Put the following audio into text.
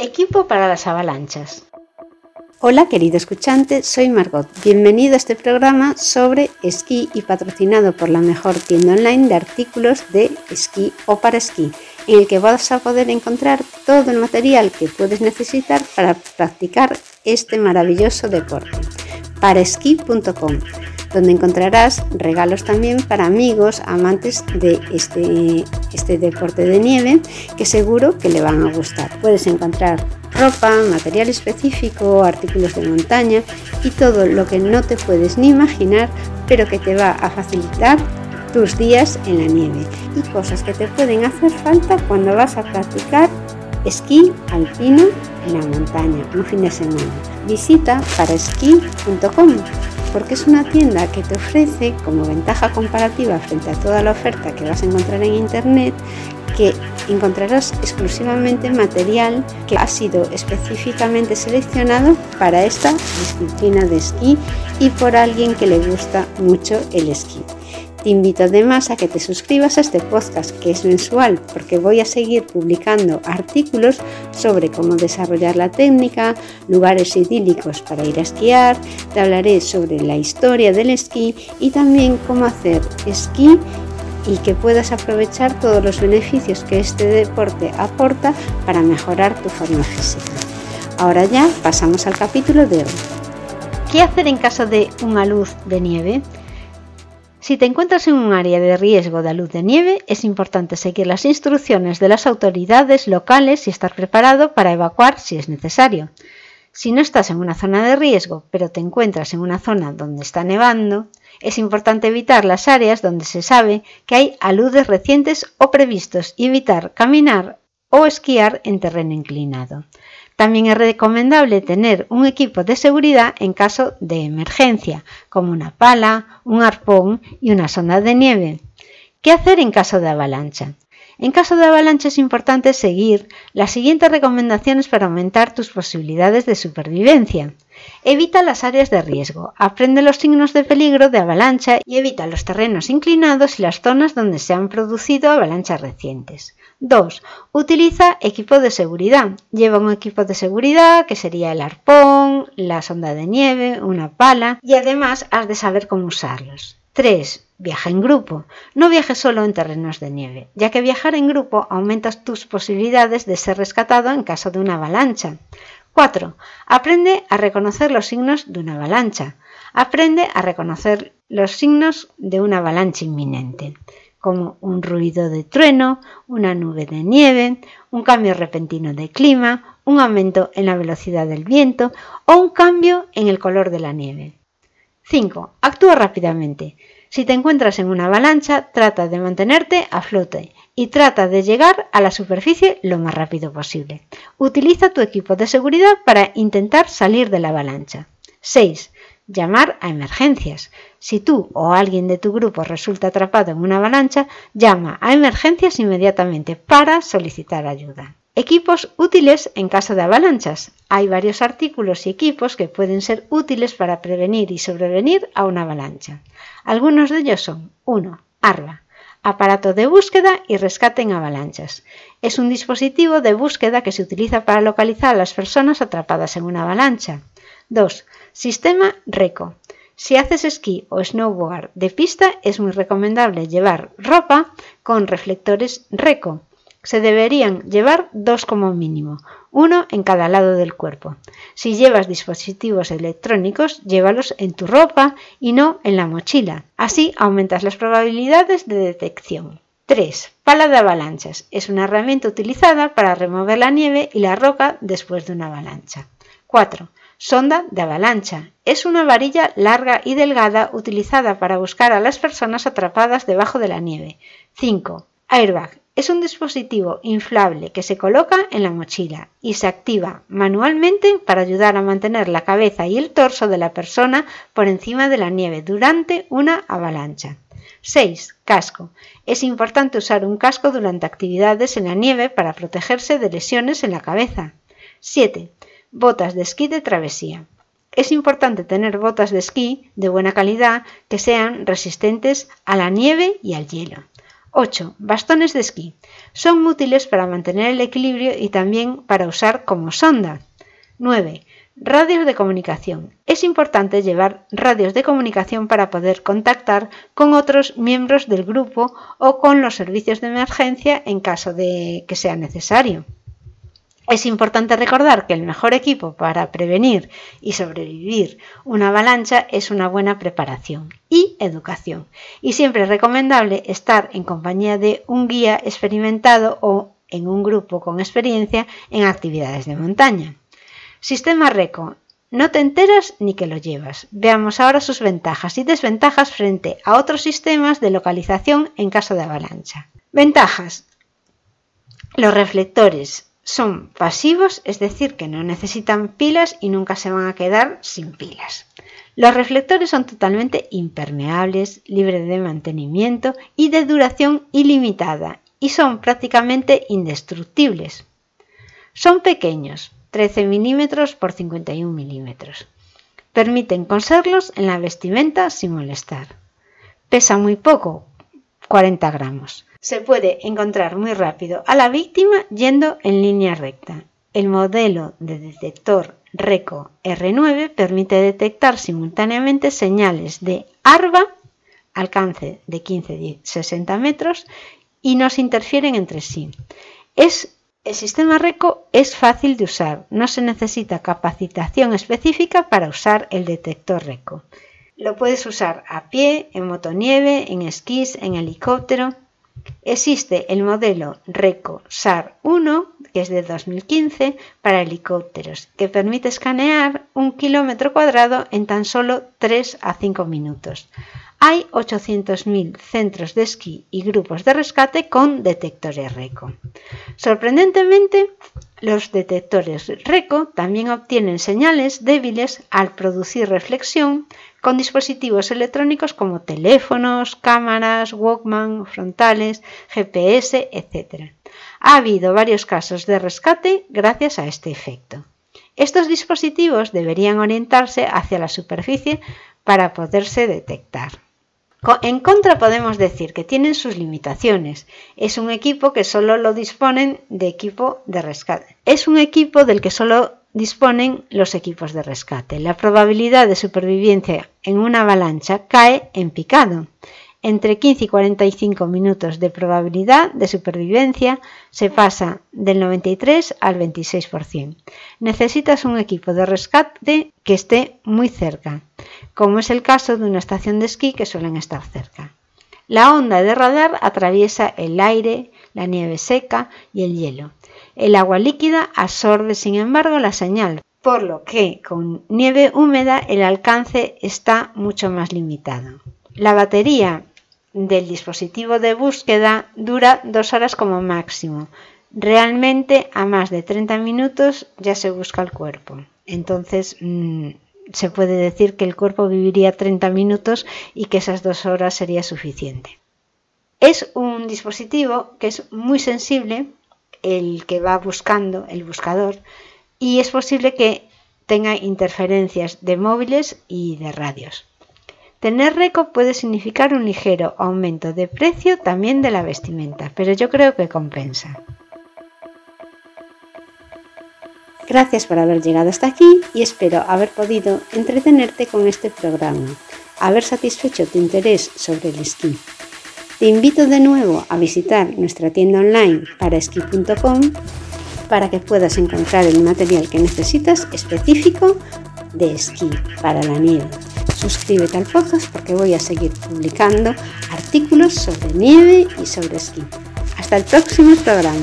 Equipo para las avalanchas. Hola querido escuchante, soy Margot. Bienvenido a este programa sobre esquí y patrocinado por la mejor tienda online de artículos de esquí o para esquí, en el que vas a poder encontrar todo el material que puedes necesitar para practicar este maravilloso deporte. Paraesquí.com donde encontrarás regalos también para amigos, amantes de este, este deporte de nieve, que seguro que le van a gustar. Puedes encontrar ropa, material específico, artículos de montaña y todo lo que no te puedes ni imaginar, pero que te va a facilitar tus días en la nieve y cosas que te pueden hacer falta cuando vas a practicar esquí alpino en la montaña un fin de semana. Visita paraesquí.com porque es una tienda que te ofrece como ventaja comparativa frente a toda la oferta que vas a encontrar en internet que encontrarás exclusivamente material que ha sido específicamente seleccionado para esta disciplina de esquí y por alguien que le gusta mucho el esquí. Te invito además a que te suscribas a este podcast que es mensual porque voy a seguir publicando artículos sobre cómo desarrollar la técnica, lugares idílicos para ir a esquiar, te hablaré sobre la historia del esquí y también cómo hacer esquí y que puedas aprovechar todos los beneficios que este deporte aporta para mejorar tu forma física. Ahora ya pasamos al capítulo de hoy. ¿Qué hacer en caso de una luz de nieve? Si te encuentras en un área de riesgo de luz de nieve, es importante seguir las instrucciones de las autoridades locales y estar preparado para evacuar si es necesario. Si no estás en una zona de riesgo, pero te encuentras en una zona donde está nevando, es importante evitar las áreas donde se sabe que hay aludes recientes o previstos y evitar caminar o esquiar en terreno inclinado. También es recomendable tener un equipo de seguridad en caso de emergencia, como una pala, un arpón y una sonda de nieve. ¿Qué hacer en caso de avalancha? En caso de avalancha es importante seguir las siguientes recomendaciones para aumentar tus posibilidades de supervivencia. Evita las áreas de riesgo, aprende los signos de peligro de avalancha y evita los terrenos inclinados y las zonas donde se han producido avalanchas recientes. 2. Utiliza equipo de seguridad. Lleva un equipo de seguridad que sería el arpón, la sonda de nieve, una pala y además has de saber cómo usarlos. 3. Viaja en grupo. No viajes solo en terrenos de nieve, ya que viajar en grupo aumenta tus posibilidades de ser rescatado en caso de una avalancha. 4. Aprende a reconocer los signos de una avalancha. Aprende a reconocer los signos de una avalancha inminente como un ruido de trueno, una nube de nieve, un cambio repentino de clima, un aumento en la velocidad del viento o un cambio en el color de la nieve. 5. Actúa rápidamente. Si te encuentras en una avalancha, trata de mantenerte a flote y trata de llegar a la superficie lo más rápido posible. Utiliza tu equipo de seguridad para intentar salir de la avalancha. 6. Llamar a emergencias. Si tú o alguien de tu grupo resulta atrapado en una avalancha, llama a emergencias inmediatamente para solicitar ayuda. Equipos útiles en caso de avalanchas. Hay varios artículos y equipos que pueden ser útiles para prevenir y sobrevenir a una avalancha. Algunos de ellos son 1. ARBA. Aparato de búsqueda y rescate en avalanchas. Es un dispositivo de búsqueda que se utiliza para localizar a las personas atrapadas en una avalancha. 2. Sistema RECO. Si haces esquí o snowboard de pista, es muy recomendable llevar ropa con reflectores RECO. Se deberían llevar dos como mínimo, uno en cada lado del cuerpo. Si llevas dispositivos electrónicos, llévalos en tu ropa y no en la mochila. Así aumentas las probabilidades de detección. 3. Pala de avalanchas. Es una herramienta utilizada para remover la nieve y la roca después de una avalancha. 4. Sonda de avalancha. Es una varilla larga y delgada utilizada para buscar a las personas atrapadas debajo de la nieve. 5. Airbag. Es un dispositivo inflable que se coloca en la mochila y se activa manualmente para ayudar a mantener la cabeza y el torso de la persona por encima de la nieve durante una avalancha. 6. Casco. Es importante usar un casco durante actividades en la nieve para protegerse de lesiones en la cabeza. 7 botas de esquí de travesía. Es importante tener botas de esquí de buena calidad que sean resistentes a la nieve y al hielo. 8. Bastones de esquí. Son útiles para mantener el equilibrio y también para usar como sonda. 9. Radios de comunicación. Es importante llevar radios de comunicación para poder contactar con otros miembros del grupo o con los servicios de emergencia en caso de que sea necesario. Es importante recordar que el mejor equipo para prevenir y sobrevivir una avalancha es una buena preparación y educación. Y siempre es recomendable estar en compañía de un guía experimentado o en un grupo con experiencia en actividades de montaña. Sistema RECO. No te enteras ni que lo llevas. Veamos ahora sus ventajas y desventajas frente a otros sistemas de localización en caso de avalancha. Ventajas. Los reflectores son pasivos, es decir, que no necesitan pilas y nunca se van a quedar sin pilas. Los reflectores son totalmente impermeables, libres de mantenimiento y de duración ilimitada y son prácticamente indestructibles. Son pequeños, 13 milímetros por 51 milímetros. Permiten coserlos en la vestimenta sin molestar. Pesa muy poco, 40 gramos. Se puede encontrar muy rápido a la víctima yendo en línea recta. El modelo de detector RECO R9 permite detectar simultáneamente señales de ARBA, alcance de 15-60 metros, y no se interfieren entre sí. Es, el sistema RECO es fácil de usar, no se necesita capacitación específica para usar el detector RECO. Lo puedes usar a pie, en motonieve, en esquís, en helicóptero. Existe el modelo RECO SAR 1, que es de 2015, para helicópteros, que permite escanear un kilómetro cuadrado en tan solo 3 a 5 minutos. Hay 800.000 centros de esquí y grupos de rescate con detectores RECO. Sorprendentemente, los detectores RECO también obtienen señales débiles al producir reflexión con dispositivos electrónicos como teléfonos, cámaras, Walkman, frontales, GPS, etc. Ha habido varios casos de rescate gracias a este efecto. Estos dispositivos deberían orientarse hacia la superficie para poderse detectar. En contra podemos decir que tienen sus limitaciones. Es un equipo que solo lo disponen de equipo de rescate. Es un equipo del que solo disponen los equipos de rescate. La probabilidad de supervivencia en una avalancha cae en picado. Entre 15 y 45 minutos de probabilidad de supervivencia se pasa del 93 al 26%. Necesitas un equipo de rescate que esté muy cerca, como es el caso de una estación de esquí que suelen estar cerca. La onda de radar atraviesa el aire, la nieve seca y el hielo. El agua líquida absorbe, sin embargo, la señal, por lo que con nieve húmeda el alcance está mucho más limitado. La batería del dispositivo de búsqueda dura dos horas como máximo. Realmente a más de 30 minutos ya se busca el cuerpo. Entonces mm, se puede decir que el cuerpo viviría 30 minutos y que esas dos horas sería suficiente. Es un dispositivo que es muy sensible el que va buscando, el buscador, y es posible que tenga interferencias de móviles y de radios. Tener RECO puede significar un ligero aumento de precio también de la vestimenta, pero yo creo que compensa. Gracias por haber llegado hasta aquí y espero haber podido entretenerte con este programa, haber satisfecho tu interés sobre el esquí. Te invito de nuevo a visitar nuestra tienda online para esquí.com para que puedas encontrar el material que necesitas específico de esquí para la nieve. Suscríbete al podcast porque voy a seguir publicando artículos sobre nieve y sobre esquí. Hasta el próximo programa.